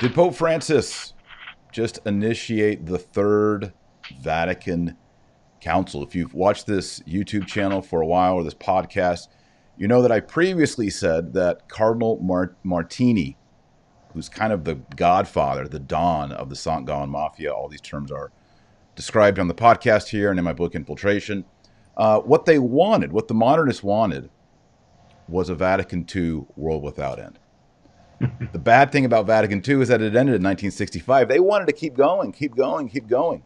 Did Pope Francis just initiate the third Vatican Council? If you've watched this YouTube channel for a while or this podcast, you know that I previously said that Cardinal Mar- Martini, who's kind of the godfather, the Don of the St. Gallen Mafia, all these terms are described on the podcast here and in my book Infiltration. Uh, what they wanted, what the modernists wanted, was a Vatican II world without end the bad thing about Vatican II is that it ended in 1965. They wanted to keep going, keep going, keep going.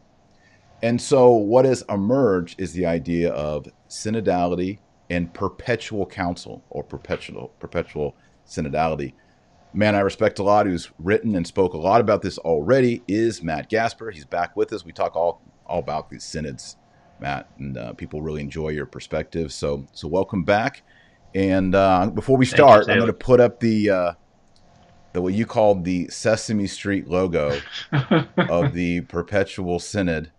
And so, what has emerged is the idea of synodality and perpetual council or perpetual perpetual synodality. Man, I respect a lot who's written and spoke a lot about this already is Matt Gaspers. He's back with us. We talk all all about these synods, Matt, and uh, people really enjoy your perspective. So, so welcome back. And uh, before we start, you, I'm going to put up the uh, the what you called the Sesame Street logo of the Perpetual Synod.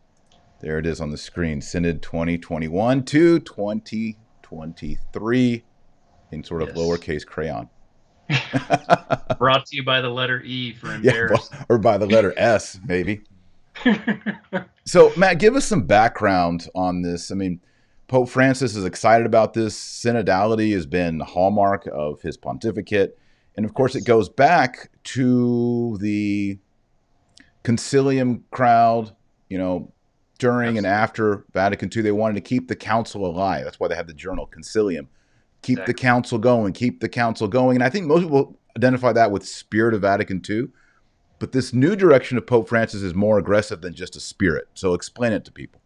There it is on the screen. Synod 2021 to 2023 in sort of yes. lowercase crayon. Brought to you by the letter E for embarrassed. Yeah, or by the letter S, maybe. so, Matt, give us some background on this. I mean, Pope Francis is excited about this. Synodality has been the hallmark of his pontificate. And of course, it goes back to the concilium crowd, you know, during and after Vatican II. They wanted to keep the council alive. That's why they have the journal Concilium. Keep exactly. the council going, keep the council going. And I think most people identify that with spirit of Vatican II. But this new direction of Pope Francis is more aggressive than just a spirit. So explain it to people.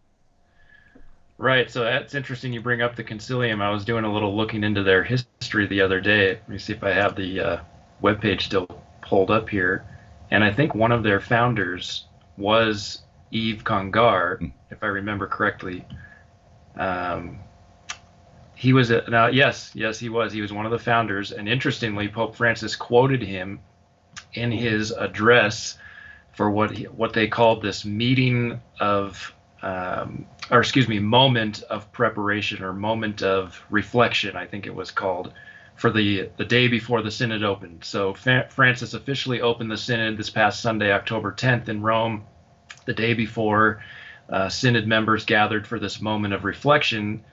Right. So that's interesting you bring up the Concilium. I was doing a little looking into their history the other day. Let me see if I have the uh, webpage still pulled up here. And I think one of their founders was Yves Congar, mm. if I remember correctly. Um, he was a, now yes yes he was he was one of the founders and interestingly pope francis quoted him in his address for what he, what they called this meeting of um, or excuse me, moment of preparation or moment of reflection, I think it was called, for the, the day before the synod opened. So Fa- Francis officially opened the synod this past Sunday, October 10th in Rome, the day before uh, synod members gathered for this moment of reflection,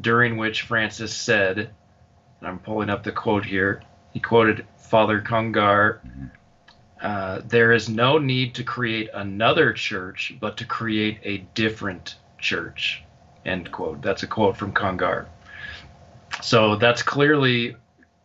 during which Francis said, and I'm pulling up the quote here, he quoted Father Congar. Uh, there is no need to create another church, but to create a different church. End quote. That's a quote from Congar. So that's clearly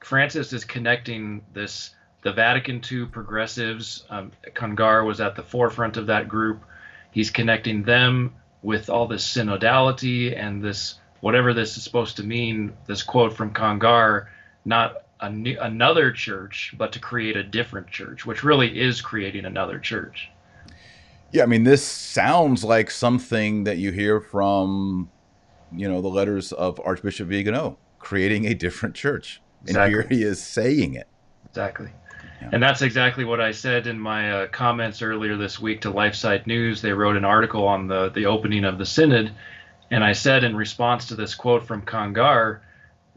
Francis is connecting this the Vatican II progressives. Um, Congar was at the forefront of that group. He's connecting them with all this synodality and this whatever this is supposed to mean. This quote from Congar, not a new, another church, but to create a different church, which really is creating another church. Yeah, I mean, this sounds like something that you hear from, you know, the letters of Archbishop Vigano, creating a different church. Exactly. And here he is saying it. Exactly. Yeah. And that's exactly what I said in my uh, comments earlier this week to LifeSite News. They wrote an article on the, the opening of the synod. And I said in response to this quote from Congar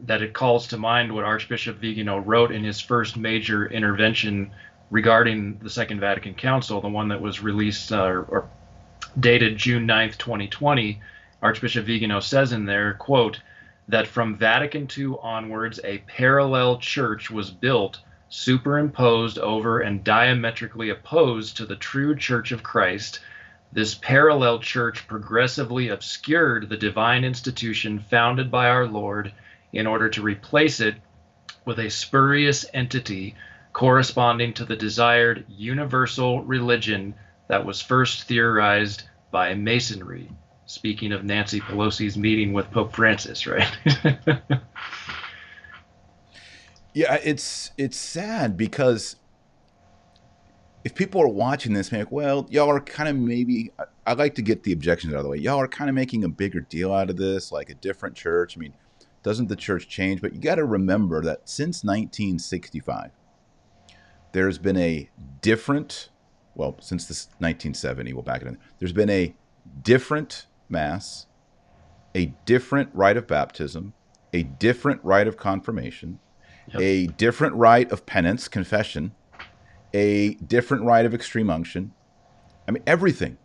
that it calls to mind what Archbishop Vigano wrote in his first major intervention regarding the Second Vatican Council, the one that was released uh, or dated June 9th, 2020, Archbishop Vigano says in there, quote, that from Vatican II onwards, a parallel church was built, superimposed over and diametrically opposed to the true Church of Christ. This parallel church progressively obscured the divine institution founded by our Lord in order to replace it with a spurious entity corresponding to the desired universal religion that was first theorized by Masonry. Speaking of Nancy Pelosi's meeting with Pope Francis, right? yeah, it's it's sad because if people are watching this, like, well, y'all are kind of maybe. I, I like to get the objections out of the way. Y'all are kind of making a bigger deal out of this, like a different church. I mean, doesn't the church change? But you got to remember that since 1965, there's been a different, well, since this 1970, we'll back it in. There's been a different mass, a different rite of baptism, a different rite of confirmation, yep. a different rite of penance, confession, a different rite of extreme unction. I mean, everything.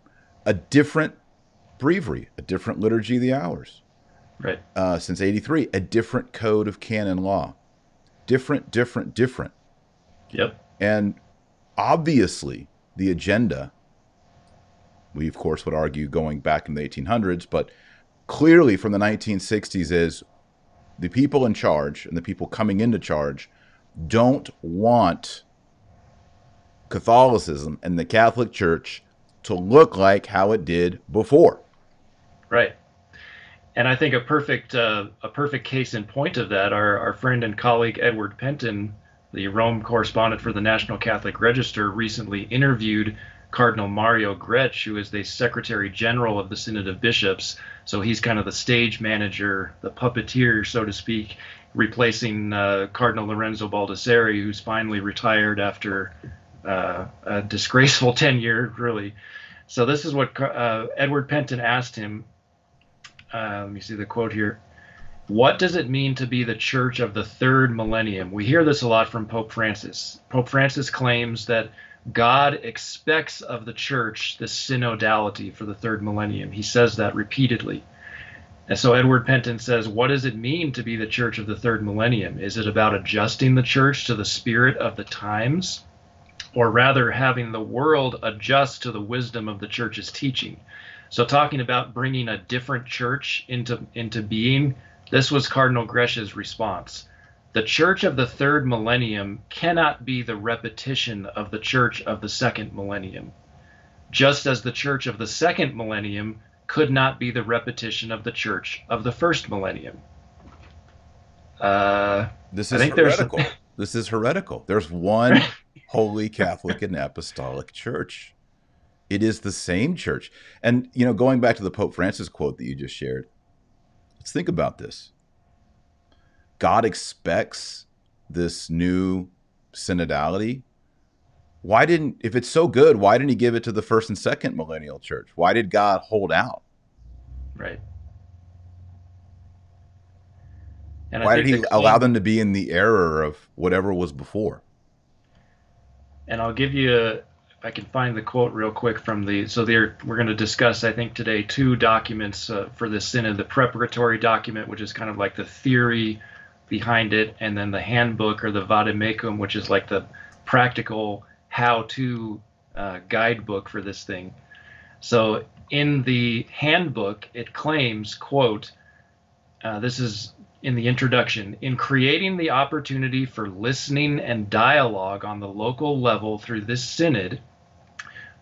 A different breviary, a different liturgy of the hours. Right. Uh, since 83, a different code of canon law. Different, different, different. Yep. And obviously, the agenda, we of course would argue going back in the 1800s, but clearly from the 1960s is the people in charge and the people coming into charge don't want Catholicism and the Catholic Church to look like how it did before. Right. And I think a perfect uh, a perfect case in point of that, our, friend and colleague Edward Pentin, the Rome correspondent for the National Catholic Register, recently interviewed Cardinal Mario Grech, who is the Secretary General of the Synod of Bishops. So he's kind of the stage manager, the puppeteer, so to speak, replacing uh, Cardinal Lorenzo Baldisseri, who's finally retired after uh, a disgraceful tenure, really. So this is what uh, Edward Pentin asked him. Uh, let me see the quote here. What does it mean to be the church of the third millennium? We hear this a lot from Pope Francis. Pope Francis claims that God expects of the church the synodality for the third millennium. He says that repeatedly. And so Edward Pentin says, What does it mean to be the church of the third millennium? Is it about adjusting the church to the spirit of the times? Or rather, having the world adjust to the wisdom of the church's teaching? So, talking about bringing a different church into, into being, this was Cardinal Grech's response. The church of the third millennium cannot be the repetition of the church of the second millennium, just as the church of the second millennium could not be the repetition of the church of the first millennium. Uh, this is heretical. this is heretical. There's one holy Catholic and Apostolic Church. It is the same church. And, you know, going back to the Pope Francis quote that you just shared, let's think about this. God expects this new synodality. Why didn't, if it's so good, why didn't he give it to the first and second millennial church? Why did God hold out? Right. And why did he allow them to be in the error of whatever was before? And I'll give you a, I can find the quote real quick from the. So there, we're going to discuss, I think, today two documents uh, for the synod: the preparatory document, which is kind of like the theory behind it, and then the handbook or the vademecum, which is like the practical how-to uh, guidebook for this thing. So in the handbook, it claims, quote, uh, this is in the introduction, in creating the opportunity for listening and dialogue on the local level through this synod,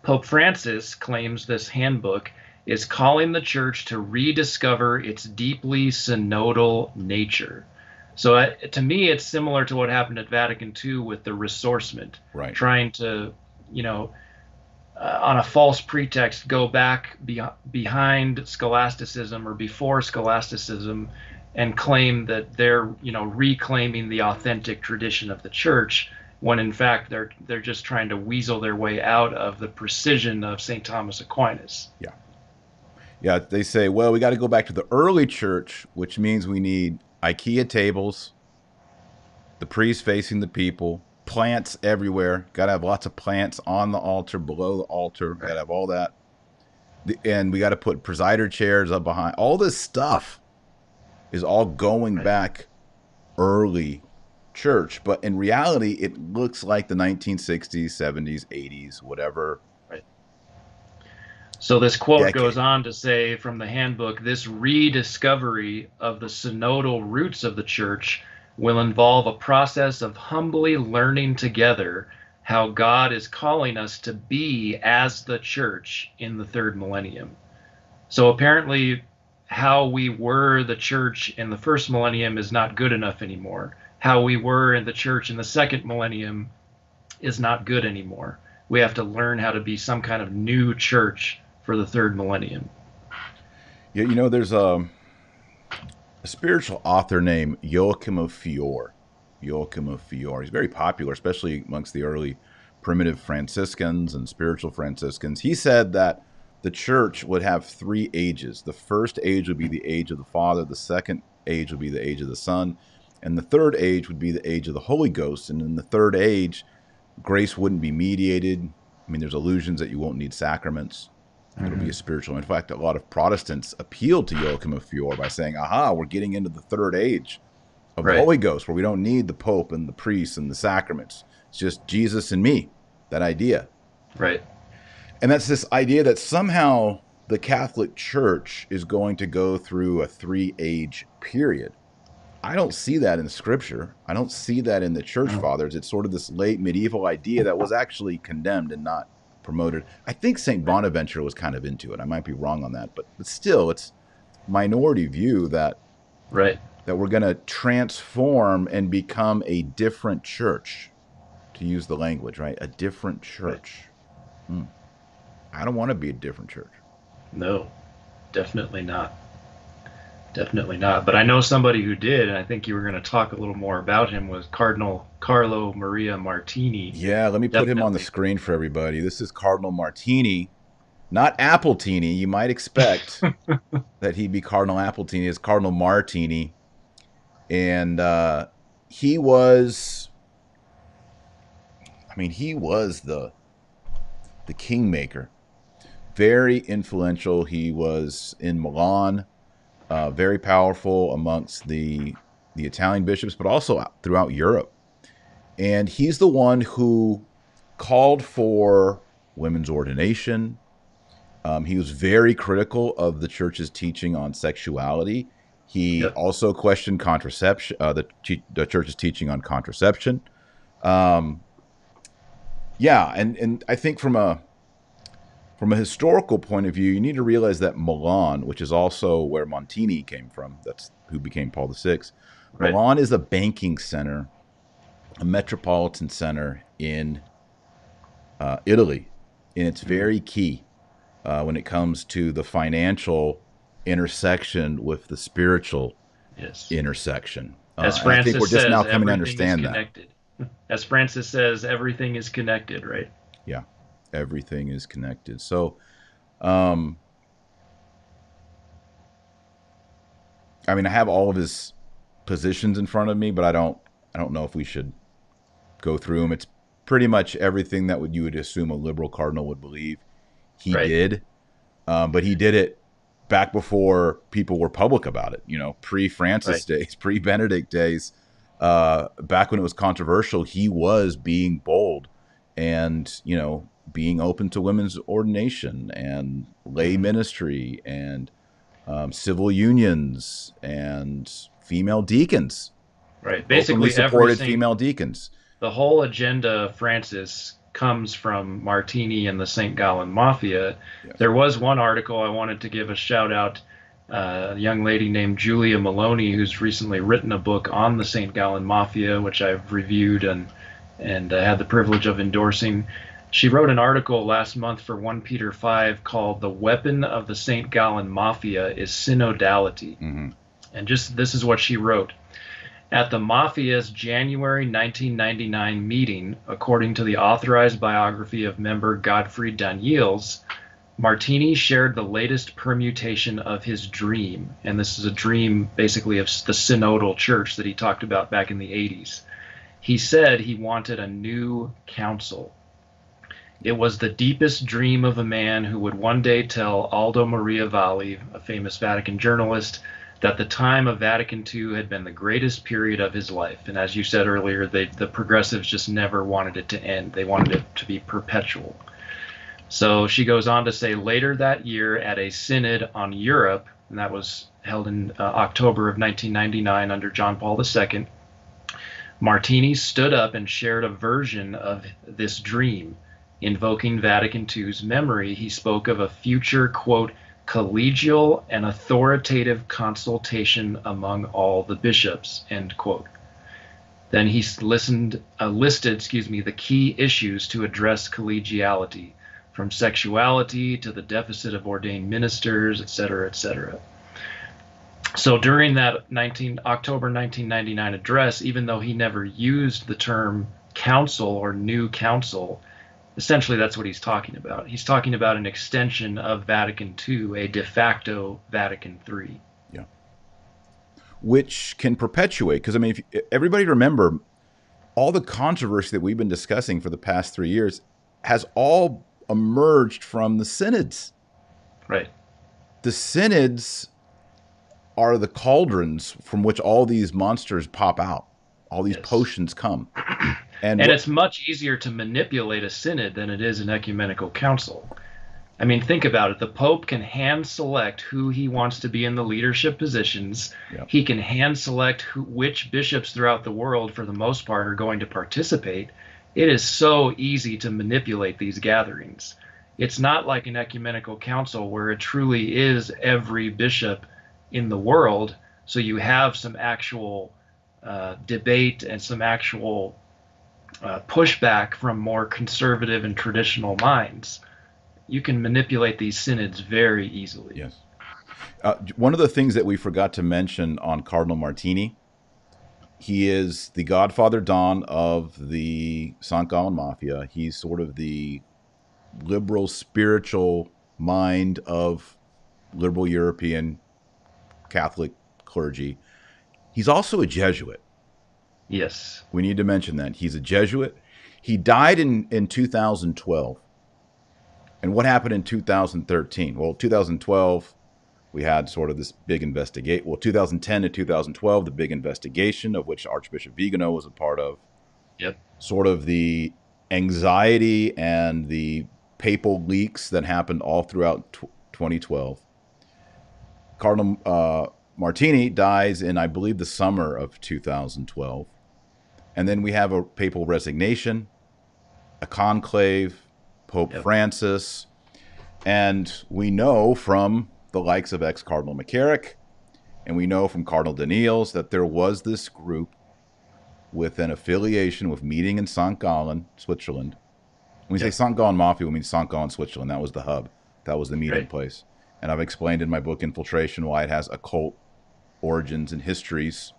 Pope Francis claims this handbook is calling the church to rediscover its deeply synodal nature. So uh, to me, it's similar to what happened at Vatican II with the ressourcement, right. trying to, you know, uh, on a false pretext, go back be- behind scholasticism or before scholasticism and claim that they're, you know, reclaiming the authentic tradition of the church when in fact they're they're just trying to weasel their way out of the precision of St. Thomas Aquinas. Yeah. Yeah, they say, well, we got to go back to the early church, which means we need IKEA tables, the priest facing the people, plants everywhere. Got to have lots of plants on the altar, below the altar. Got to have all that. And we got to put presider chairs up behind. All this stuff is all going back early church, but in reality, it looks like the 1960s, 70s, 80s, whatever Right. so this quote Decade. goes on to say from the handbook this rediscovery of the synodal roots of the church will involve a process of humbly learning together how God is calling us to be as the church in the third millennium. So apparently, how we were the church in the first millennium is not good enough anymore. How we were in the church in the second millennium is not good anymore. We have to learn how to be some kind of new church for the third millennium. Yeah, you know, there's a, a spiritual author named Joachim of Fiore. Joachim of Fiore. He's very popular, especially amongst the early primitive Franciscans and spiritual Franciscans. He said that the church would have three ages. The first age would be the age of the Father, the second age would be the age of the Son, and the third age would be the age of the Holy Ghost. And in the third age, grace wouldn't be mediated. I mean, there's illusions that you won't need sacraments. It'll be a mm-hmm. spiritual. In fact, a lot of Protestants appealed to Joachim of Fiore by saying, "Aha, we're getting into the third age of Right. the Holy Ghost, where we don't need the Pope and the priests and the sacraments. It's just Jesus and me." That idea. Right. And that's this idea that somehow the Catholic Church is going to go through a three age period. I don't see that in Scripture. I don't see that in the Church Fathers. It's sort of this late medieval idea that was actually condemned and not promoted. I think St. Bonaventure was kind of into it. I might be wrong on that, but, but still, it's minority view that Right. that we're going to transform and become a different church, to use the language, right? A different church. Hmm. I don't want to be a different church. No, definitely not. Definitely not. But I know somebody who did, and I think you were going to talk a little more about him. Was Cardinal Carlo Maria Martini? Yeah, let me put him on the screen for everybody. This is Cardinal Martini, not Appletini. You might expect that he'd be Cardinal Appletini. It's Cardinal Martini, and uh, he was. I mean, he was the the kingmaker. Very influential. He was in Milan, uh, very powerful amongst the the Italian bishops, but also throughout Europe. And he's the one who called for women's ordination. Um, he was very critical of the church's teaching on sexuality. He Yep. also questioned contraception, uh, the, the church's teaching on contraception. Um, yeah, and, and I think from a from a historical point of view, you need to realize that Milan, which is also where Montini came from, that's who became Paul VI. Right. Milan is a banking center, a metropolitan center in uh, Italy, and it's very key uh, when it comes to the financial intersection with the spiritual Yes. intersection. Uh, As and I Francis think we're just says, now coming to everything is understand that connected. As Francis says, everything is connected, right? Everything is connected. So, um, I mean, I have all of his positions in front of me, but I don't, I don't know if we should go through them. It's pretty much everything that would you would assume a liberal cardinal would believe. He Right. did, um, but he did it back before people were public about it. You know, pre Francis days, pre Benedict days. Uh, back when it was controversial, he was being bold and you know being open to women's ordination and lay ministry and um, civil unions and female deacons. Right. Basically, supported female deacons. the whole agenda of Francis comes from Martini and the St. Gallen Mafia. Yes. There was one article I wanted to give a shout out. Uh, a young lady named Julia Meloni, who's recently written a book on the St. Gallen Mafia, which I've reviewed and and uh, had the privilege of endorsing. She wrote an article last month for 1 Peter 5 called "The Weapon of the St. Gallen Mafia is Synodality." hmm And just this is what she wrote. At the Mafia's January 1999 meeting, according to the authorized biography of member Godfried Danneels, Martini shared the latest permutation of his dream. And this is a dream basically of the synodal church that he talked about back in the 80s. He said he wanted a new council. It was the deepest dream of a man who would one day tell Aldo Maria Valli, a famous Vatican journalist, that the time of Vatican II had been the greatest period of his life. And as you said earlier, they, the progressives just never wanted it to end. They wanted it to be perpetual. So she goes on to say later that year at a synod on Europe, and that was held in uh, October of 1999 under John Paul II, Martini stood up and shared a version of this dream. Invoking Vatican II's memory, he spoke of a future, quote, collegial and authoritative consultation among all the bishops, end quote. Then he listened, uh, listed, excuse me, the key issues to address collegiality, from sexuality to the deficit of ordained ministers, et cetera, et cetera. So during that 19, October 1999 address, even though he never used the term council or new council, essentially that's what he's talking about. He's talking about an extension of Vatican II, a de facto Vatican III. which can perpetuate because I mean, if everybody remember, all the controversy that we've been discussing for the past three years has all emerged from the synods. Right. The synods are the cauldrons from which all these monsters pop out. All these yes. potions come. And, and it's much easier to manipulate a synod than it is an ecumenical council. I mean, think about it. The Pope can hand select who he wants to be in the leadership positions. Yep. He can hand select who, which bishops throughout the world, for the most part, are going to participate. It is so easy to manipulate these gatherings. It's not like an ecumenical council where it truly is every bishop in the world. So you have some actual uh, debate and some actual uh, pushback from more conservative and traditional minds you can manipulate these synods very easily. Yes. Uh, one of the things that we forgot to mention on Cardinal Martini, he is the godfather Don of the St. Gallen Mafia. He's sort of the liberal spiritual mind of liberal European Catholic clergy. He's also a Jesuit. Yes. We need to mention that. He's a Jesuit. He died in, in 2012. And what happened in 2013? Well, 2012, we had sort of this big investigation. Well, 2010 to 2012, the big investigation of which Archbishop Vigano was a part of. Yep. Sort of the anxiety and the papal leaks that happened all throughout t- 2012. Cardinal uh, Martini dies in, I believe, the summer of 2012. And then we have a papal resignation, a conclave, Pope yep. Francis. And we know from the likes of ex Cardinal McCarrick, and we know from Cardinal Danneels that there was this group with an affiliation with meeting in St. Gallen, Switzerland. When we yep. say St. Gallen Mafia, we mean St. Gallen, Switzerland. That was the hub, that was the meeting right. place. And I've explained in my book Infiltration why it has occult origins and histories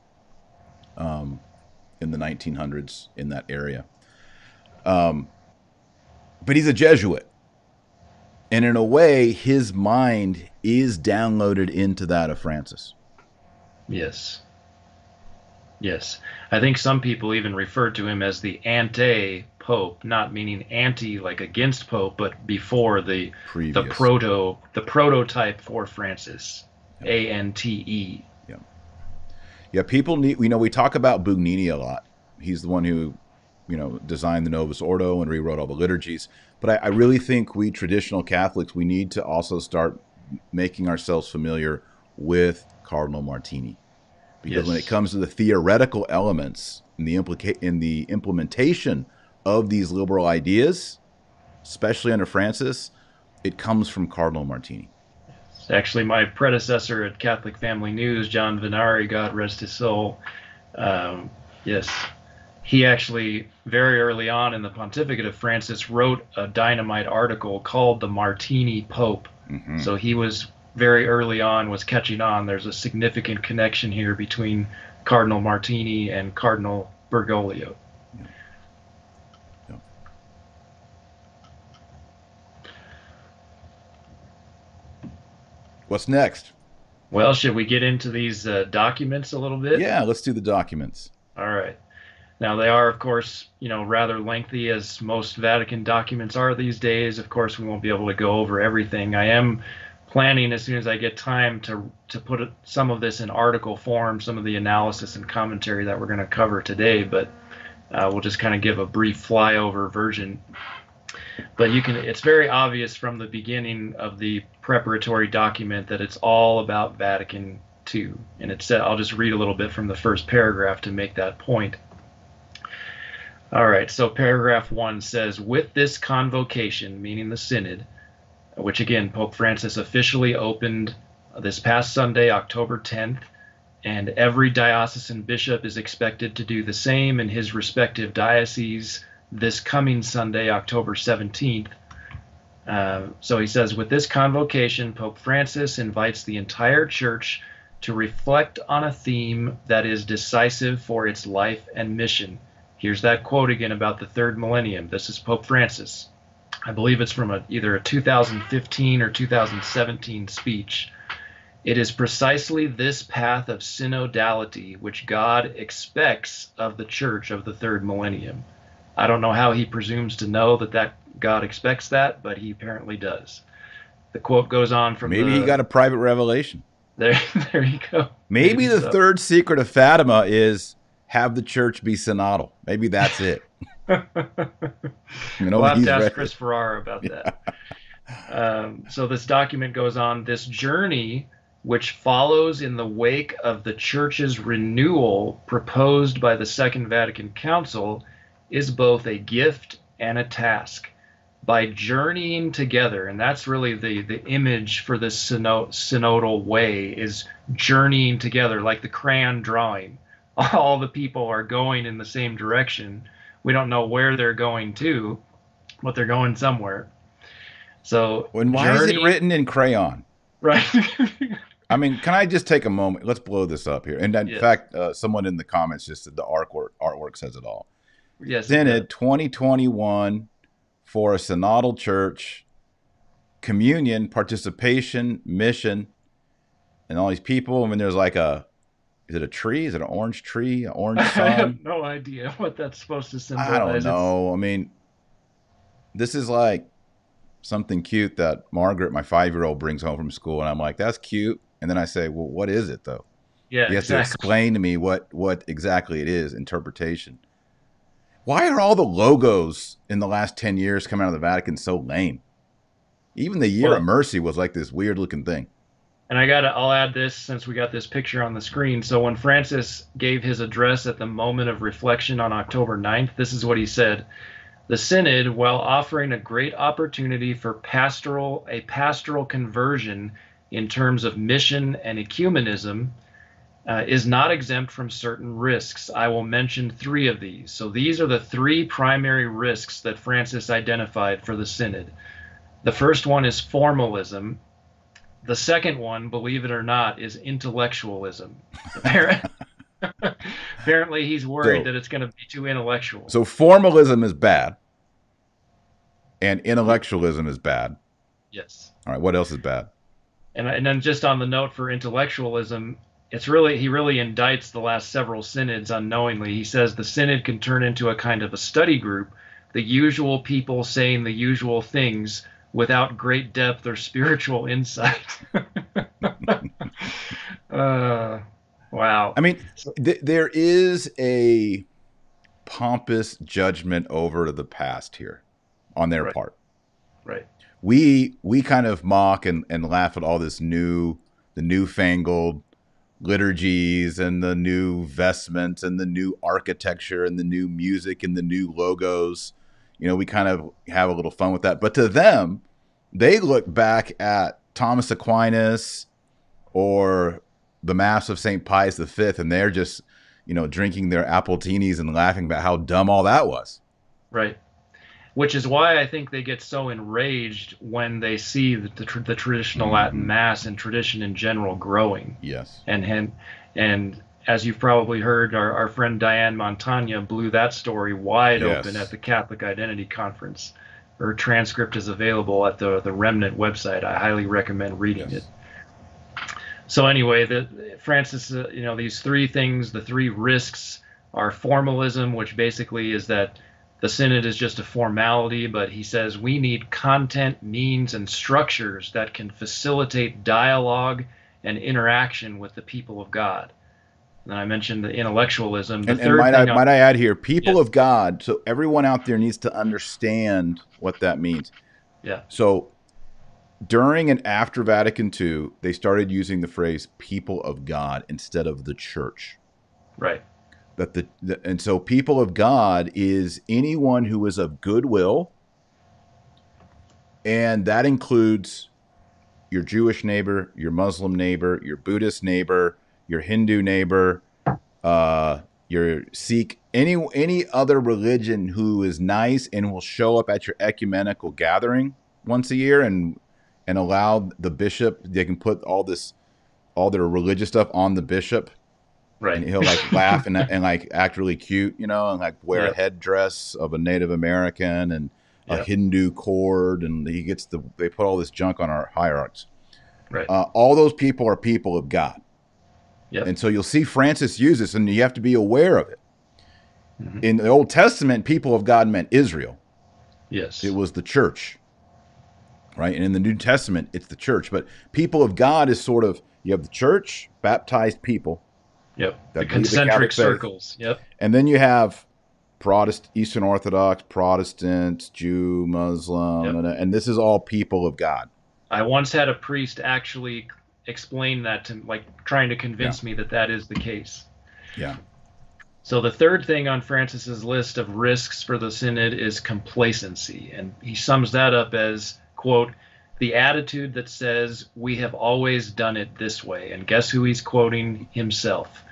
um, in the 1900s in that area. Um, but he's a Jesuit. And in a way, his mind is downloaded into that of Francis. Yes. Yes. I think some people even refer to him as the ante pope, not meaning anti like against pope, but before the Previous. the proto the prototype for Francis. A N T E. Yeah. People need you know, we talk about Bugnini a lot. He's the one who you know, designed the Novus Ordo and rewrote all the liturgies. But I, I really think we traditional Catholics, we need to also start making ourselves familiar with Cardinal Martini. Because yes. when it comes to the theoretical elements in the implica- in the implementation of these liberal ideas, especially under Francis, it comes from Cardinal Martini. Actually, my predecessor at Catholic Family News, John Vennari, God rest his soul, um, yes, he actually very early on in the pontificate of Francis wrote a dynamite article called the Martini Pope. Mm-hmm. So he was very early on was catching on. There's a significant connection here between Cardinal Martini and Cardinal Bergoglio. What's next? Well, should we get into these uh, documents a little bit? Yeah, let's do the documents. All right. Now, they are, of course, you know, rather lengthy as most Vatican documents are these days. Of course, we won't be able to go over everything. I am planning as soon as I get time to to put some of this in article form, some of the analysis and commentary that we're going to cover today. But uh, we'll just kind of give a brief flyover version. But you can, it's very obvious from the beginning of the preparatory document that it's all about Vatican II, and it's. Uh, I'll just read a little bit from the first paragraph to make that point. All right, so paragraph one says, with this convocation, meaning the synod, which again Pope Francis officially opened this past Sunday, October 10th, and every diocesan bishop is expected to do the same in his respective diocese this coming Sunday, October 17th. Uh, so he says, with this convocation, Pope Francis invites the entire church to reflect on a theme that is decisive for its life and mission Here's that quote again about the third millennium. This is Pope Francis. I believe it's from a, either a 2015 or 2017 speech. It is precisely this path of synodality which God expects of the church of the third millennium. I don't know how he presumes to know that, that God expects that, but he apparently does. The quote goes on from Maybe the, he got a private revelation. there. There you go. Maybe, Maybe the so. third secret of Fatima is have the church be synodal. Maybe that's it. You know, we'll have to ask ready. Chris Ferrara about that. Um, so this document goes on. This journey, which follows in the wake of the church's renewal proposed by the Second Vatican Council, is both a gift and a task. By journeying together, and that's really the, the image for this syno- synodal way is journeying together, like the crayon drawing. All the people are going in the same direction. We don't know where they're going to, but they're going somewhere. So When why is it written in crayon? Right. I mean, can I just take a moment? Let's blow this up here. And in Yes. fact, uh, someone in the comments just said the artwork artwork says it all. Yes. Synod 2021 for a synodal church, communion, participation, mission, and all these people. I mean, there's like a, is it a tree? Is it an orange tree? An orange sun? I have no idea what that's supposed to symbolize. I don't know. I mean, this is like something cute that Margaret, my five year old, brings home from school, and I'm like, that's cute. And then I say, well, what is it though? Yeah, You have to explain to me what what exactly it is. Interpretation. Why are all the logos in the last ten years coming out of the Vatican so lame? Even the Year Well- of Mercy was like this weird looking thing. And I gotta, I'll add this since we got this picture on the screen. So when Francis gave his address at the moment of reflection on October 9th, this is what he said. The Synod, while offering a great opportunity for pastoral, a pastoral conversion in terms of mission and ecumenism, uh, is not exempt from certain risks. I will mention three of these. So these are the three primary risks that Francis identified for the Synod. The first one is formalism. The second one, believe it or not, is intellectualism. Appar- Apparently, he's worried So- that it's going to be too intellectual. So formalism is bad, and intellectualism is bad. yes. All right, what else is bad? And, and then just on the note for intellectualism, it's really he really indicts the last several synods unknowingly. He says the synod can turn into a kind of a study group, the usual people saying the usual things without great depth or spiritual insight. uh, wow. I mean, th- there is a pompous judgment over the past here on their Right. part. Right. we we kind of mock and, and laugh at all this new the newfangled liturgies and the new vestments and the new architecture and the new music and the new logos. You know we kind of have a little fun with that. But to them they look back at thomas aquinas or the mass of st pius v and they're just you know drinking their appletinis and laughing about how dumb all that was. Right. Which is why I think they get so enraged when they see the, the, tr- the traditional Latin Mhm. Mass and tradition in general growing. yes And and, and as you've probably heard, our, our friend Diane Montagna blew that story wide Yes. open at the Catholic Identity Conference. Her transcript is available at the, the Remnant website. I highly recommend reading Yes. it. So anyway, the Francis, uh, you know, these three things, the three risks are formalism, which basically is that the synod is just a formality, but he says we need content, means, and structures that can facilitate dialogue and interaction with the people of God. And then I mentioned the intellectualism. The and, and might, I, thing might I add here, people of God. So everyone out there needs to understand what that means. Yeah. So during and after Vatican II, they started using the phrase "people of God" instead of the church. right, That the, the and so people of God is anyone who is of goodwill, and that includes your Jewish neighbor, your Muslim neighbor, your Buddhist neighbor, your Hindu neighbor, uh, your Sikh, any any other religion who is nice and will show up at your ecumenical gathering once a year and and allow the bishop they can put all this all their religious stuff on the bishop right. and he'll like laugh and, and like act really cute, you know, and like wear a headdress of a Native American and a. Hindu cord, and he gets the they put all this junk on our hierarchs. Right. Uh, all those people are people of God. Yep. And so you'll see Francis use this, and you have to be aware of it. Mhm. In the Old Testament, people of God meant Israel. Yes. It was the church, right? And in the New Testament, it's the church. But people of God is sort of you have the church, baptized people, Yep. The believe the concentric faith. circles. Yep. and then you have Protestant, Eastern Orthodox, Protestant, Jew, Muslim, Yep. and, and this is all people of God. I once had a priest actually explain that to like trying to convince me that that is the case. Yeah. So the third thing on Francis's list of risks for the synod is complacency, and he sums that up as quote the attitude that says we have always done it this way. And guess who he's quoting himself?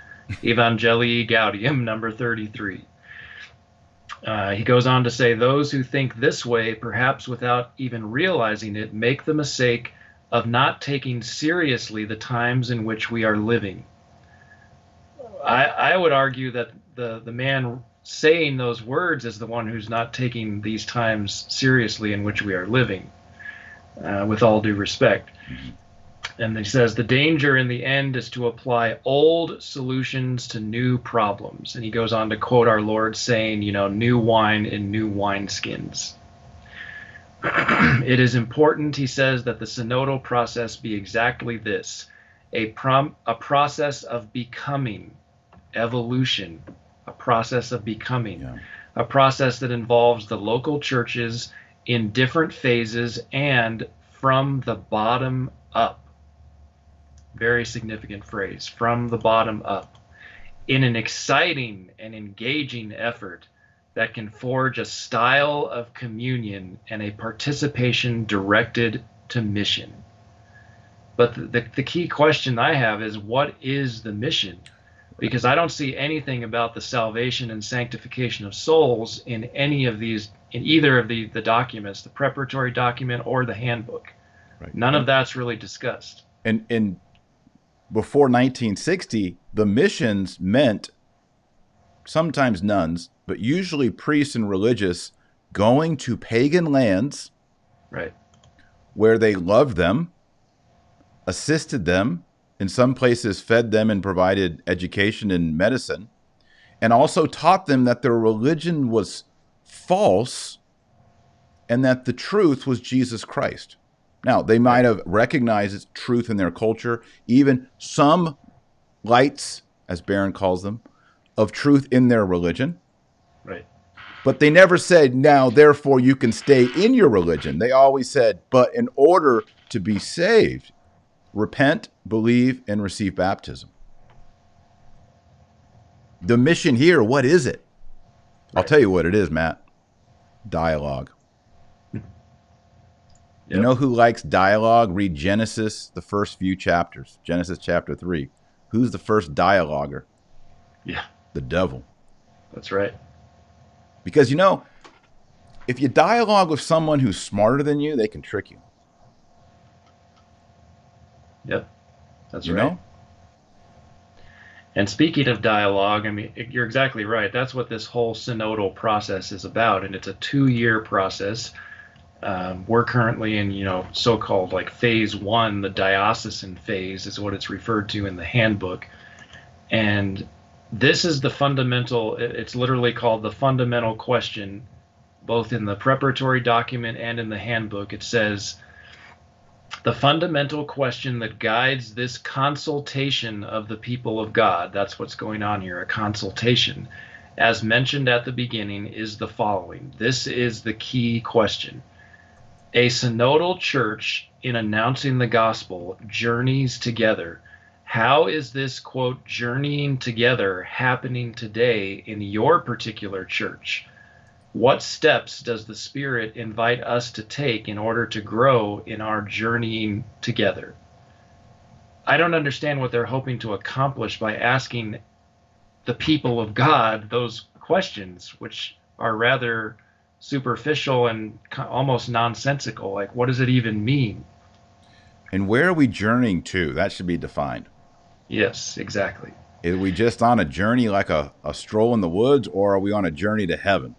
Evangelii Gaudium number 33. Uh, he goes on to say, Those who think this way, perhaps without even realizing it, make the mistake of not taking seriously the times in which we are living. I, I would argue that the, the man saying those words is the one who's not taking these times seriously in which we are living, uh, with all due respect. And he says the danger in the end is to apply old solutions to new problems. And he goes on to quote our Lord saying, you know, new wine in new wineskins. it is important, he says, that the synodal process be exactly this a, prom- a process of becoming, evolution, a process of becoming, Yeah. a process that involves the local churches in different phases and from the bottom up. Very significant phrase, from the bottom up, in an exciting and engaging effort that can forge a style of communion and a participation directed to mission. But the, the, the key question I have is what is the mission? Because I don't see anything about the salvation and sanctification of souls in any of these, in either of the, the documents, the preparatory document or the handbook. Right. None of that's really discussed. and and before 1960 the missions meant sometimes nuns but usually priests and religious going to pagan lands Right. where they loved them assisted them in some places fed them and provided education and medicine and also taught them that their religion was false and that the truth was Jesus Christ. Now, they might have recognized its truth in their culture, even some lights, as Barron calls them, of truth in their religion. Right. But they never said, now, therefore, you can stay in your religion. They always said, but in order to be saved, repent, believe, and receive baptism. The mission here, what is it? I'll tell you what it is, Matt. Dialogue. You know who likes dialogue? Read Genesis, the first few chapters. Genesis chapter 3. Who's the first dialoguer? Yeah. The devil. That's right. Because you know, if you dialogue with someone who's smarter than you, they can trick you. Yep. That's you right. know? And speaking of dialogue, I mean, you're exactly right. That's what this whole synodal process is about, and it's a two-year process. Um, we're currently in, you know, so-called like phase one, the diocesan phase is what it's referred to in the handbook, and this is the fundamental. It's literally called the fundamental question, both in the preparatory document and in the handbook. It says. The fundamental question that guides this consultation of the people of God, that's what's going on here, a consultation, as mentioned at the beginning, is the following. This is the key question. A synodal church, in announcing the gospel, journeys together. How is this, quote, journeying together happening today in your particular church? What steps does the Spirit invite us to take in order to grow in our journeying together? I don't understand what they're hoping to accomplish by asking the people of God those questions, which are rather superficial and almost nonsensical. Like, what does it even mean? And where are we journeying to? That should be defined. Yes, exactly. Is we just on a journey like a, a stroll in the woods, or are we on a journey to heaven?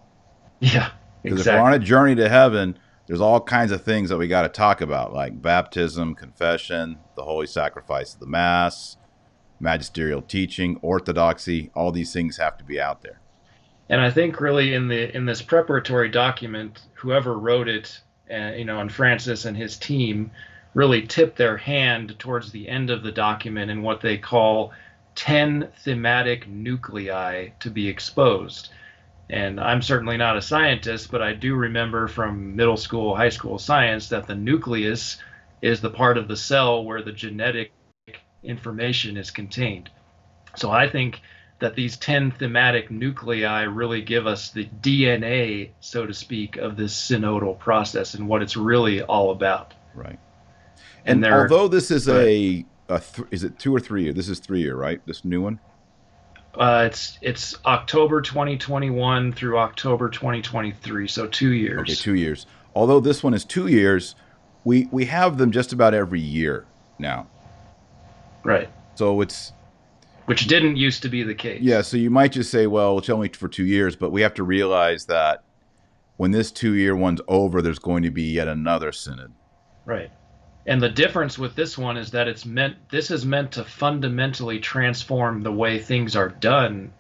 Yeah, Because if we're on a journey to heaven, there's all kinds of things that we got to talk about, like baptism, confession, the holy sacrifice of the Mass, magisterial teaching, orthodoxy. All these things have to be out there. And I think really in the in this preparatory document, whoever wrote it, uh, you know, and Francis and his team really tipped their hand towards the end of the document in what they call 10 thematic nuclei to be exposed. And I'm certainly not a scientist, but I do remember from middle school, high school science that the nucleus is the part of the cell where the genetic information is contained. So I think that these 10 thematic nuclei really give us the DNA, so to speak, of this synodal process and what it's really all about. Right. And, and although this is a, a th- is it two or three year? This is three year, right? This new one. Uh, it's it's October 2021 through October 2023, so two years. Okay, two years. Although this one is two years, we we have them just about every year now. Right. So it's which didn't used to be the case. Yeah, so you might just say, well, it's only for two years, but we have to realize that when this two year one's over, there's going to be yet another synod. Right. And the difference with this one is that it's meant this is meant to fundamentally transform the way things are done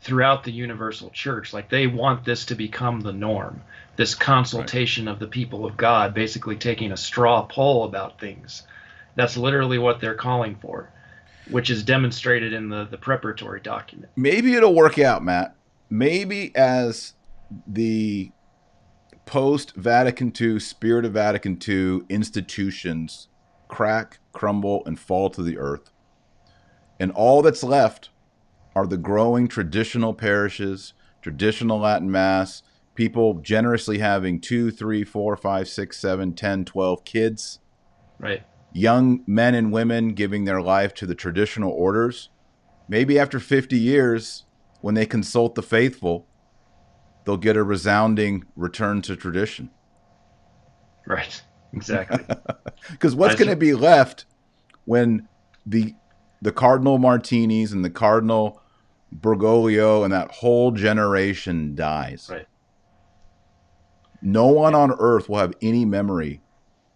throughout the universal church. Like they want this to become the norm. This consultation right. of the people of God, basically taking a straw poll about things. That's literally what they're calling for, which is demonstrated in the, the preparatory document. Maybe it'll work out, Matt. Maybe as the post Vatican II, spirit of Vatican II institutions crack, crumble, and fall to the earth. And all that's left are the growing traditional parishes, traditional Latin Mass, people generously having two, three, four, five, six, seven, ten, twelve kids. Right. Young men and women giving their life to the traditional orders. Maybe after 50 years, when they consult the faithful, they'll get a resounding return to tradition. Right. Exactly. Because what's going to be left when the the Cardinal Martinis and the Cardinal Bergoglio and that whole generation dies? Right. No one on earth will have any memory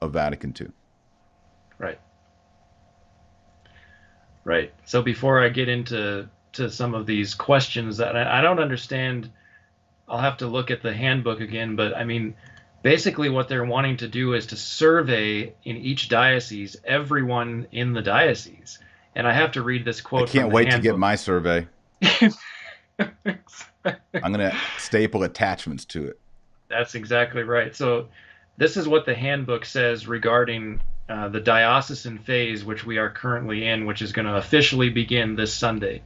of Vatican II. Right. Right. So before I get into to some of these questions that I, I don't understand I'll have to look at the handbook again, but I mean, basically what they're wanting to do is to survey in each diocese everyone in the diocese. And I have to read this quote. I can't wait handbook. to get my survey. I'm going to staple attachments to it. That's exactly right. So, this is what the handbook says regarding uh, the diocesan phase, which we are currently in, which is going to officially begin this Sunday.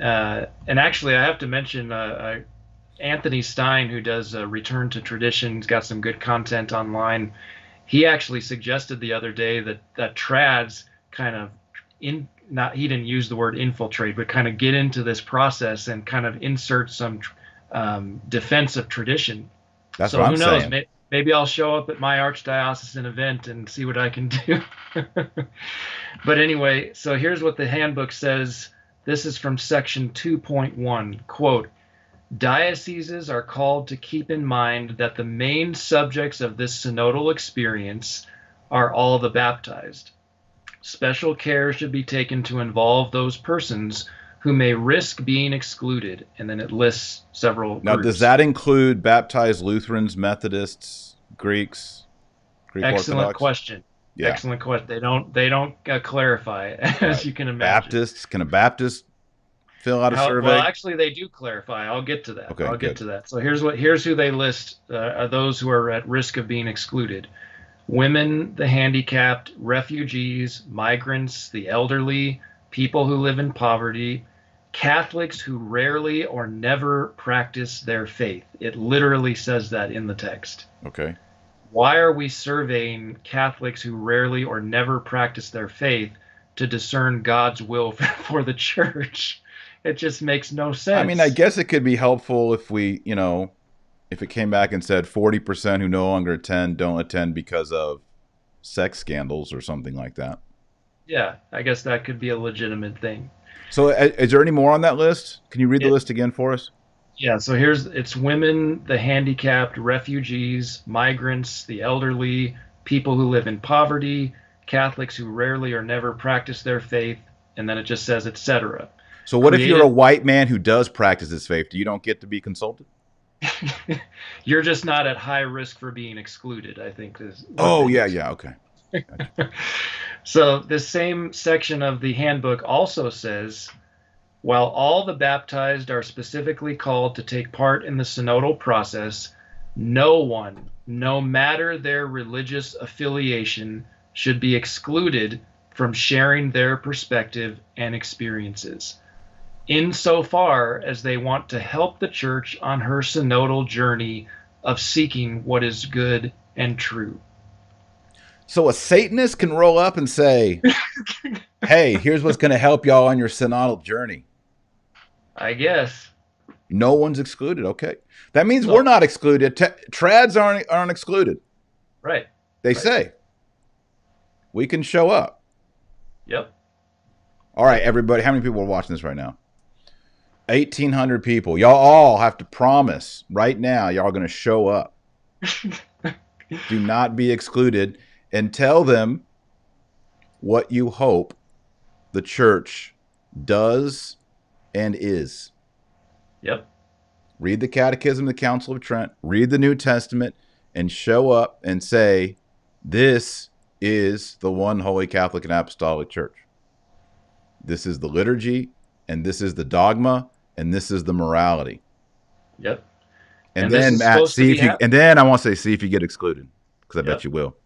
Uh, and actually, I have to mention uh, Anthony Stine, who does uh, Return to Tradition, He's got some good content online. He actually suggested the other day that that trads kind of in not he didn't use the word infiltrate, but kind of get into this process and kind of insert some um, defense of tradition. That's so what I'm knows, saying. Maybe I'll show up at my archdiocesan event and see what I can do. but anyway, so here's what the handbook says. This is from section 2.1. Quote Dioceses are called to keep in mind that the main subjects of this synodal experience are all the baptized. Special care should be taken to involve those persons who may risk being excluded. And then it lists several. Now, groups. does that include baptized Lutherans, Methodists, Greeks? Greek Excellent Orthodox? question. Yeah. Excellent question. They don't. They don't uh, clarify, as right. you can imagine. Baptists? Can a Baptist fill out a How, survey? Well, actually, they do clarify. I'll get to that. Okay, I'll good. get to that. So here's what here's who they list: uh, are those who are at risk of being excluded. Women, the handicapped, refugees, migrants, the elderly, people who live in poverty, Catholics who rarely or never practice their faith. It literally says that in the text. Okay. Why are we surveying Catholics who rarely or never practice their faith to discern God's will for the church? it just makes no sense. I mean, I guess it could be helpful if we, you know, if it came back and said 40% who no longer attend don't attend because of sex scandals or something like that. Yeah, I guess that could be a legitimate thing. So, is there any more on that list? Can you read the list again for us? Yeah, so here's it's women, the handicapped, refugees, migrants, the elderly, people who live in poverty, Catholics who rarely or never practice their faith, and then it just says etc. So what if you're a white man who does practice his faith? Do you don't get to be consulted? You're just not at high risk for being excluded, I think is Oh yeah, yeah, okay. So this same section of the handbook also says while all the baptized are specifically called to take part in the synodal process, no one, no matter their religious affiliation, should be excluded from sharing their perspective and experiences. Insofar as they want to help the church on her synodal journey of seeking what is good and true. So a Satanist can roll up and say, "Hey, here's what's going to help y'all on your synodal journey." I guess. No one's excluded. Okay, that means No. we're not excluded. T- trads aren't aren't excluded. Right. They Right. say we can show up. Yep. All right, everybody. How many people are watching this right now? Eighteen hundred people. Y'all all have to promise right now. Y'all going to show up. Do not be excluded, and tell them what you hope the church does and is. Yep. read the Catechism of the Council of Trent, read the New Testament, and show up and say, This is the one holy Catholic and Apostolic Church. This is the liturgy, and this is the dogma, and this is the morality. Yep. And, And then Matt, see if you and then I want to say see if you get excluded. Because I Yep. bet you will.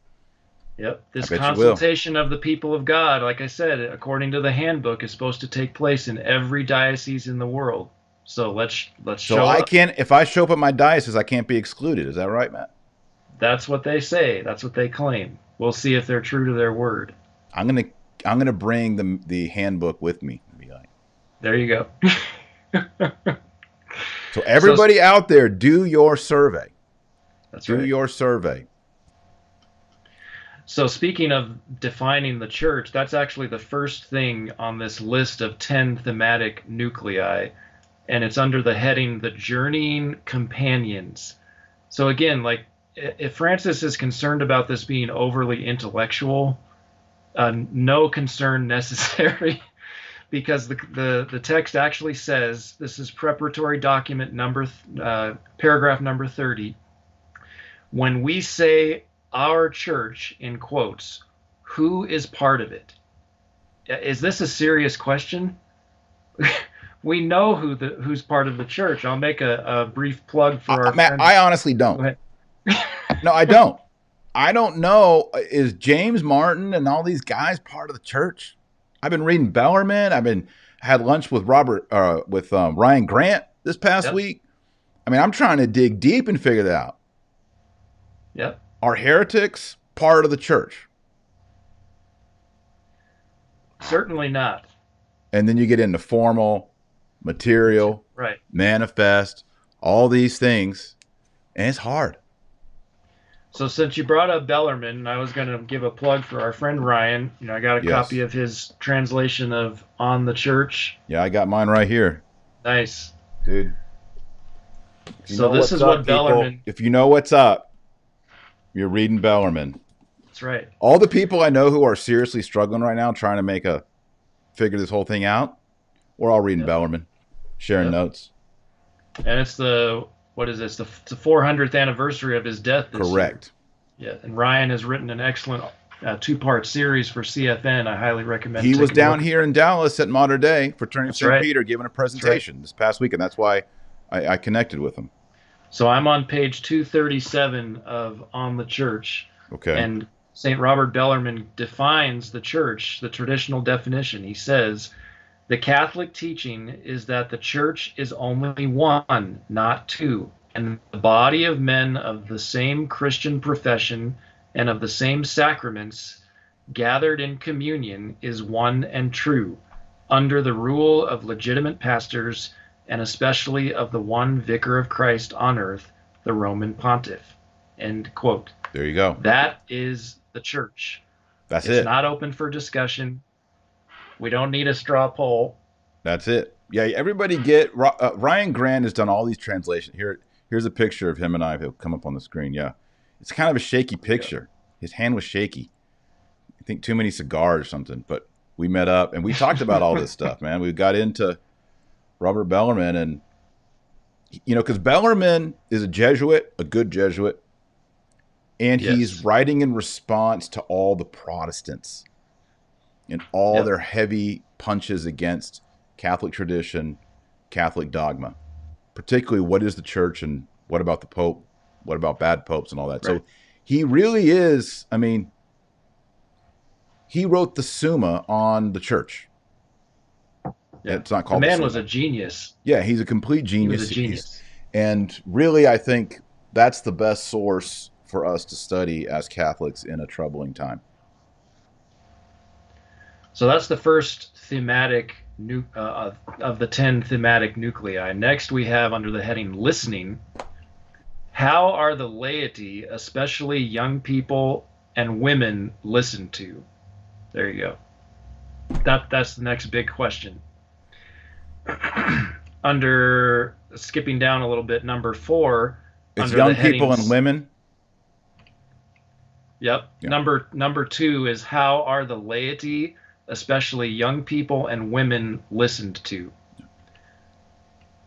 Yep. This bet you will. consultation of the people of God, like I said, according to the handbook, is supposed to take place in every diocese in the world. So let's let's So show I up. can't if I show up at my diocese, I can't be excluded. Is that right, Matt? That's what they say. That's what they claim. We'll see if they're true to their word. I'm gonna I'm gonna bring the the handbook with me. be like, There you go. So everybody out there, do your survey. That's Do right. your survey. So speaking of defining the church, that's actually the first thing on this list of 10 thematic nuclei and it's under the heading the journeying companions. So again, like if Francis is concerned about this being overly intellectual, uh, no concern necessary because the, the the text actually says this is preparatory document number th- uh, paragraph number 30 when we say our church in quotes who is part of it is this a serious question we know who the who's part of the church i'll make a, a brief plug for I, our Matt, friend- I honestly don't. No, I don't. I don't know. Is James Martin and all these guys part of the church? I've been reading Bellarmine. I've been had lunch with Robert uh, with um, Ryan Grant this past Yep. week. I mean, I'm trying to dig deep and figure that out. yep Are heretics part of the church? certainly not And then you get into formal, material, right manifest, all these things, and it's hard. So since you brought up Bellarmine, I was going to give a plug for our friend Ryan. You know, I got a Yes. copy of his translation of On the Church. Yeah, I got mine right here, Nice. dude. So this is up, what people, Bellarmine- If you know what's up, you're reading Bellarmine. That's right. All the people I know who are seriously struggling right now, trying to make a figure this whole thing out, we're all reading Yep. Bellarmine, sharing Yep. notes. And it's the what is this? The, the 400th anniversary of his death. This year. Correct. Yeah. And Ryan has written an excellent uh, two-part series for CFN. I highly recommend. He was down here in Dallas at Modern Day That's St. right. Peter giving a presentation this past week, and that's why I, I connected with him. So I'm on page 237 of On the Church. Okay. And St. Robert Bellarmine defines the church, the traditional definition. He says, the Catholic teaching is that the church is only one, not two, and the body of men of the same Christian profession and of the same sacraments gathered in communion is one and true, under the rule of legitimate pastors and especially of the one vicar of Christ on earth, the Roman pontiff. End quote. there you go. That is the church. That's it's it. not open for discussion. We don't need a straw poll. That's it. Yeah, everybody get uh, Ryan Grant has done all these translations. Here, here's a picture of him and I. He'll come up on the screen. Yeah, it's kind of a shaky picture. His hand was shaky. I think too many cigars or something. But we met up and we talked about all this stuff, man. We got into Robert Bellarmine and you know because Bellarmine is a Jesuit, a good Jesuit, and yes. he's writing in response to all the Protestants and all yep. their heavy punches against Catholic tradition, Catholic dogma, particularly what is the church and what about the Pope, what about bad popes and all that. Right. So he really is, I mean, he wrote the Summa on the church. Yeah. It's not called. The man the was a genius. Yeah, he's a complete genius. He a genius. He's, and really, I think that's the best source for us to study as Catholics in a troubling time. So that's the first thematic nu- uh, of, of the 10 thematic nuclei. Next, we have under the heading listening. How are the laity, especially young people and women, listened to? There you go. That that's the next big question. under skipping down a little bit, number four. It's young people and women. Yep. Yeah. Number number two is how are the laity, especially young people and women, listened to?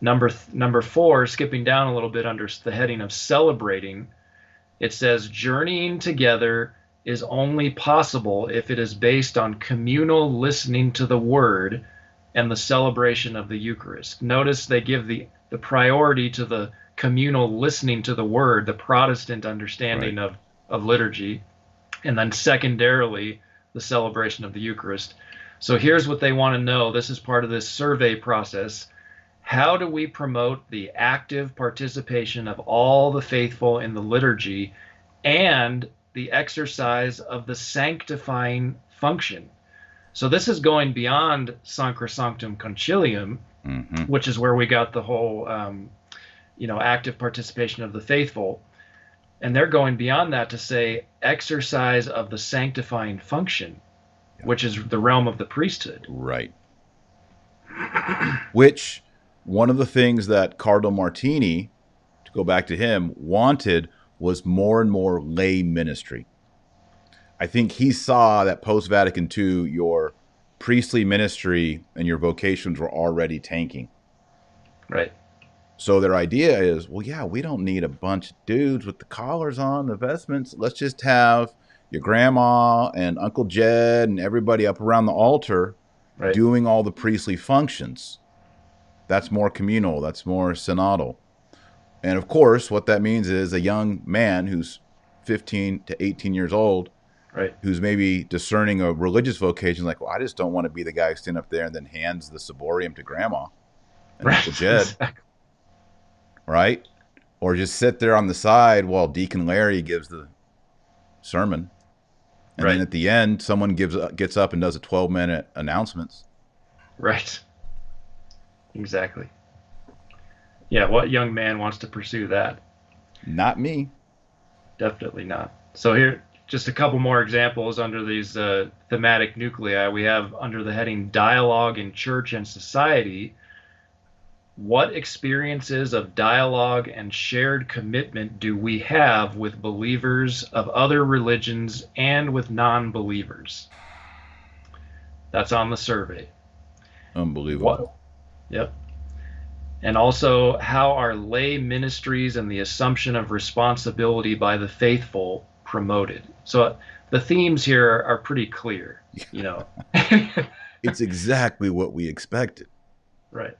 Number th- number four, skipping down a little bit under the heading of celebrating, it says journeying together is only possible if it is based on communal listening to the word and the celebration of the Eucharist. Notice they give the, the priority to the communal listening to the word, the Protestant understanding right. of of liturgy, and then secondarily, the celebration of the Eucharist. So here's what they want to know. This is part of this survey process. How do we promote the active participation of all the faithful in the liturgy and the exercise of the sanctifying function? So this is going beyond Sacrosanctum Concilium, mm-hmm. which is where we got the whole, um, you know, active participation of the faithful and they're going beyond that to say exercise of the sanctifying function, yeah. which is the realm of the priesthood. Right. which one of the things that Cardinal Martini, to go back to him, wanted was more and more lay ministry. I think he saw that post Vatican II, your priestly ministry and your vocations were already tanking. Right. So their idea is, well, yeah, we don't need a bunch of dudes with the collars on, the vestments. Let's just have your grandma and Uncle Jed and everybody up around the altar right. doing all the priestly functions. That's more communal, that's more synodal. And of course, what that means is a young man who's 15 to 18 years old, right. who's maybe discerning a religious vocation, like, well, I just don't want to be the guy who stands up there and then hands the ciborium to grandma and right. Uncle Jed. Exactly right? Or just sit there on the side while Deacon Larry gives the sermon. And right. then at the end, someone gives uh, gets up and does a 12 minute announcements. Right. Exactly. Yeah, what young man wants to pursue that? Not me. Definitely not. So here, just a couple more examples under these uh, thematic nuclei. We have under the heading dialogue in church and society what experiences of dialogue and shared commitment do we have with believers of other religions and with non believers? That's on the survey. Unbelievable. What? Yep. And also, how are lay ministries and the assumption of responsibility by the faithful promoted? So uh, the themes here are pretty clear, you know. it's exactly what we expected. Right.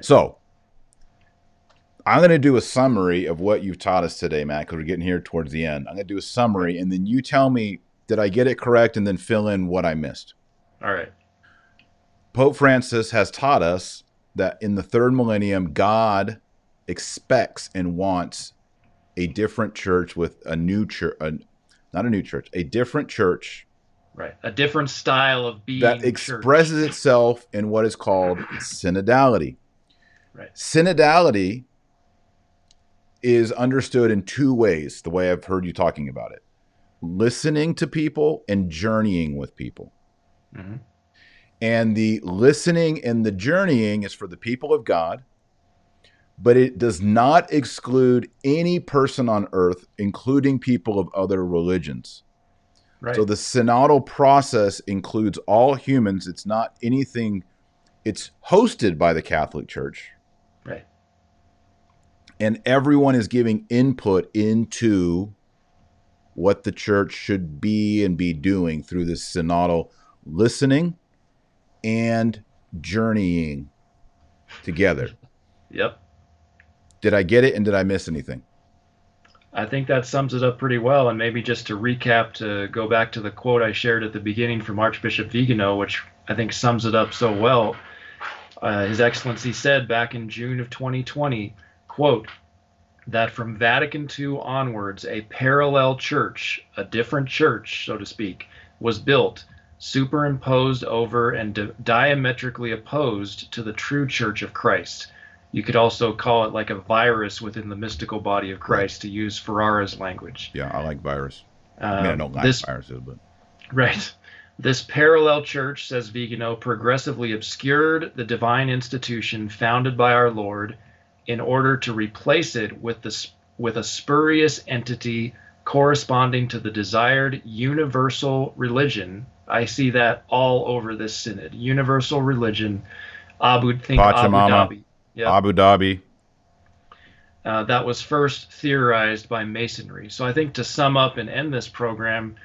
So I'm going to do a summary of what you've taught us today, Matt, because we're getting here towards the end. I'm going to do a summary, and then you tell me did I get it correct, and then fill in what I missed. All right. Pope Francis has taught us that in the third millennium, God expects and wants a different church with a new church, not a new church, a different church. Right. A different style of being. That expresses church. itself in what is called synodality. Right. Synodality is understood in two ways, the way I've heard you talking about it listening to people and journeying with people. Mm-hmm. And the listening and the journeying is for the people of God, but it does not exclude any person on earth, including people of other religions. Right. So the synodal process includes all humans. It's not anything, it's hosted by the Catholic Church. right. And everyone is giving input into what the church should be and be doing through this synodal listening and journeying together. Yep. Did I get it and did I miss anything? I think that sums it up pretty well. And maybe just to recap, to go back to the quote I shared at the beginning from Archbishop Vigano, which I think sums it up so well. Uh, His Excellency said back in June of 2020, quote, that from Vatican II onwards, a parallel church, a different church, so to speak, was built, superimposed over and di- diametrically opposed to the true church of Christ. You could also call it like a virus within the mystical body of Christ, to use Ferrara's language. Yeah, I like virus. Um, I mean, I don't like this, viruses, but Right. This parallel church, says Vigano, progressively obscured the divine institution founded by our Lord in order to replace it with the with a spurious entity corresponding to the desired universal religion. I see that all over this synod. Universal religion. Abu think Abu Dhabi. Yep. Abu Dhabi. uh, that was first theorized by Masonry. So I think to sum up and end this program,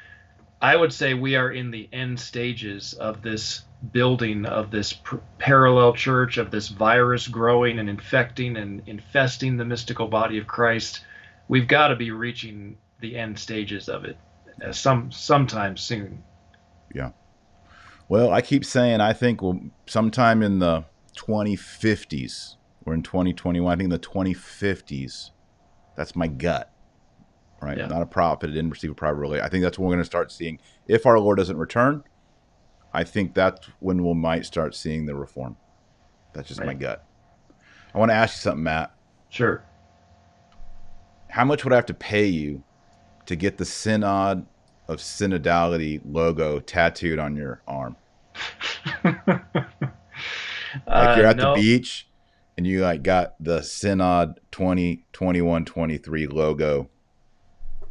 I would say we are in the end stages of this building of this pr- parallel church, of this virus growing and infecting and infesting the mystical body of Christ. We've got to be reaching the end stages of it uh, some sometime soon. Yeah. Well, I keep saying I think we'll sometime in the 2050s. We're in 2021. I think in the 2050s. That's my gut. Right? Yeah. Not a prophet. It didn't receive a private relay. I think that's when we're going to start seeing. If our Lord doesn't return, I think that's when we might start seeing the reform. That's just my gut. I want to ask you something, Matt. Sure. How much would I have to pay you to get the Synod of Synodality logo tattooed on your arm? Like you're Uh, at no. the beach and you like got the Synod 20, 21, 23 logo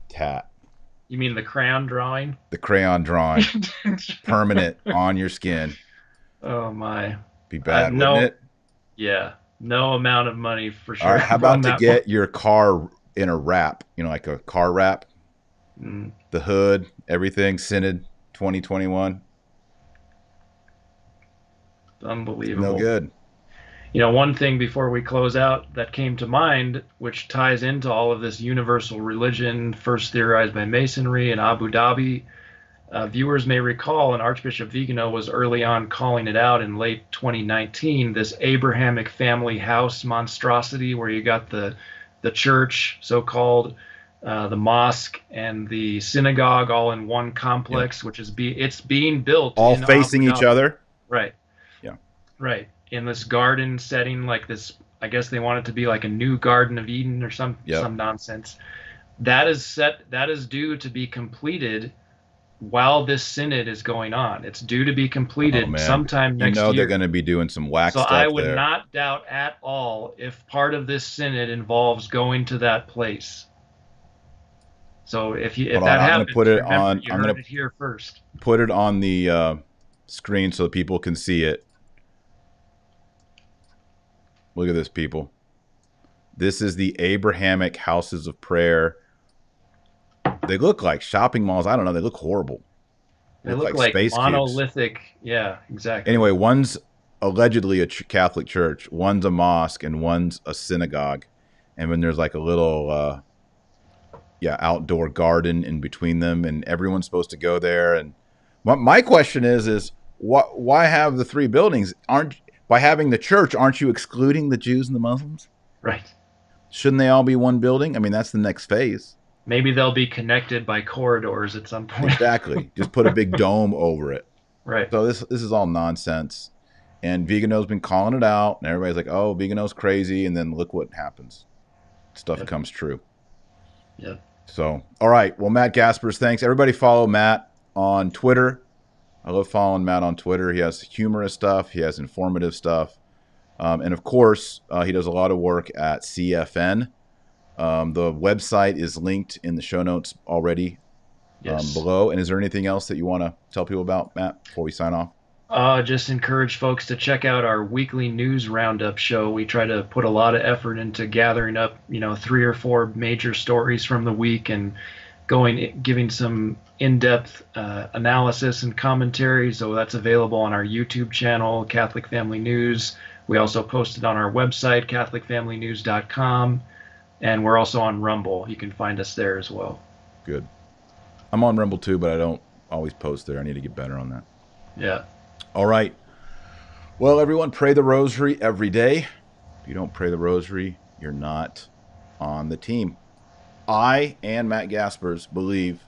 tat, You mean the crayon drawing? the crayon drawing, permanent on your skin. oh my. Be bad, no. wouldn't it? Yeah, no amount of money for sure. Right, how about to get your car in a wrap? You know, like a car wrap. Mm, the hood, everything, Synod 2021. unbelievable. No good. You know, one thing before we close out that came to mind, which ties into all of this universal religion, first theorized by Masonry in Abu Dhabi. Uh, viewers may recall, and Archbishop Vigano was early on calling it out in late 2019. This Abrahamic family house monstrosity, where you got the the church, so-called, uh, the mosque, and the synagogue all in one complex, which is be it's being built All facing each other. Right. Yeah. Right. In this garden setting, like this, I guess they want it to be like a new Garden of Eden or some Yep. some nonsense. That is set. That is due to be completed while this synod is going on. It's due to be completed Oh, sometime You know year. they're going to be doing some whack so stuff I would there. not doubt at all if part of this synod involves going to that place. So if you if Hold on, that I'm gonna happens, put it on- You I'm heard gonna- it here first. Put it on the uh, screen so people can see it. Look at this, people. This is the Abrahamic houses of prayer. They look like shopping malls. I don't know. They look horrible. They look like, space cubes. monolithic. Yeah, exactly. Anyway, one's allegedly a ch- Catholic church, one's a mosque, and one's a synagogue. And then there's like a little, uh, yeah, outdoor garden in between them, and everyone's supposed to go there. And my, my question is, is why why have the three buildings? Aren't by having the church, aren't you excluding the Jews and the Muslims? Right. Shouldn't they all be one building? I mean, that's the next phase. Maybe they'll be connected by corridors at some point. Exactly. Just put a big dome over it. right. So this this is all nonsense. And Vigano's been calling it out, and everybody's like, "Oh, Vigano's crazy," and then look what happens. Stuff Yep. comes true. Yeah. So, all right. Well, Matt Gaspers, thanks. Everybody follow Matt on Twitter I love following Matt on Twitter. He has humorous stuff, he has informative stuff. Um, and of course, uh, he does a lot of work at CFN. Um, the website is linked in the show notes already um, below. And is there anything else that you want to tell people about, Matt, before we sign off? Uh, just encourage folks to check out our weekly news roundup show. We try to put a lot of effort into gathering up, you know, three or four major stories from the week and going, giving some in-depth uh, analysis and commentary. So that's available on our YouTube channel, Catholic Family News. We also post it on our website, CatholicFamilyNews.com, and we're also on Rumble. You can find us there as well. Good. I'm on Rumble too, but I don't always post there. I need to get better on that. Yeah. All right. Well, everyone, pray the rosary every day. If you don't pray the rosary, you're not on the team. I and Matt Gaspers believe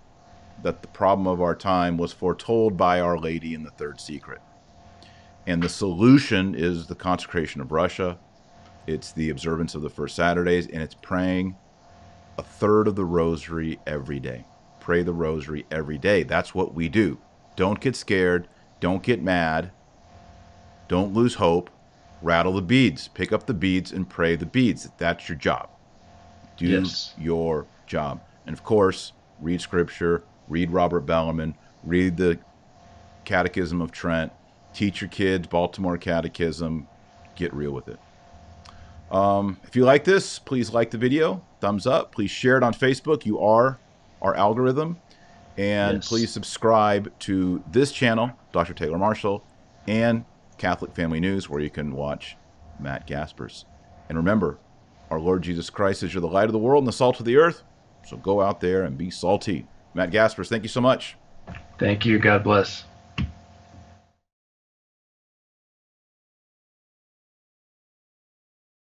that the problem of our time was foretold by Our Lady in the Third Secret. And the solution is the consecration of Russia, it's the observance of the first Saturdays, and it's praying a third of the rosary every day. Pray the rosary every day. That's what we do. Don't get scared. Don't get mad. Don't lose hope. Rattle the beads. Pick up the beads and pray the beads. That's your job. Do yes. your job. And of course, read scripture, read Robert Bellarmine, read the Catechism of Trent, teach your kids Baltimore Catechism, get real with it. Um, if you like this, please like the video, thumbs up. Please share it on Facebook. You are our algorithm. And yes. please subscribe to this channel, Dr. Taylor Marshall, and Catholic Family News, where you can watch Matt Gaspers. And remember, our Lord Jesus Christ is you're the light of the world and the salt of the earth. So go out there and be salty. Matt Gaspers, thank you so much. Thank you. God bless.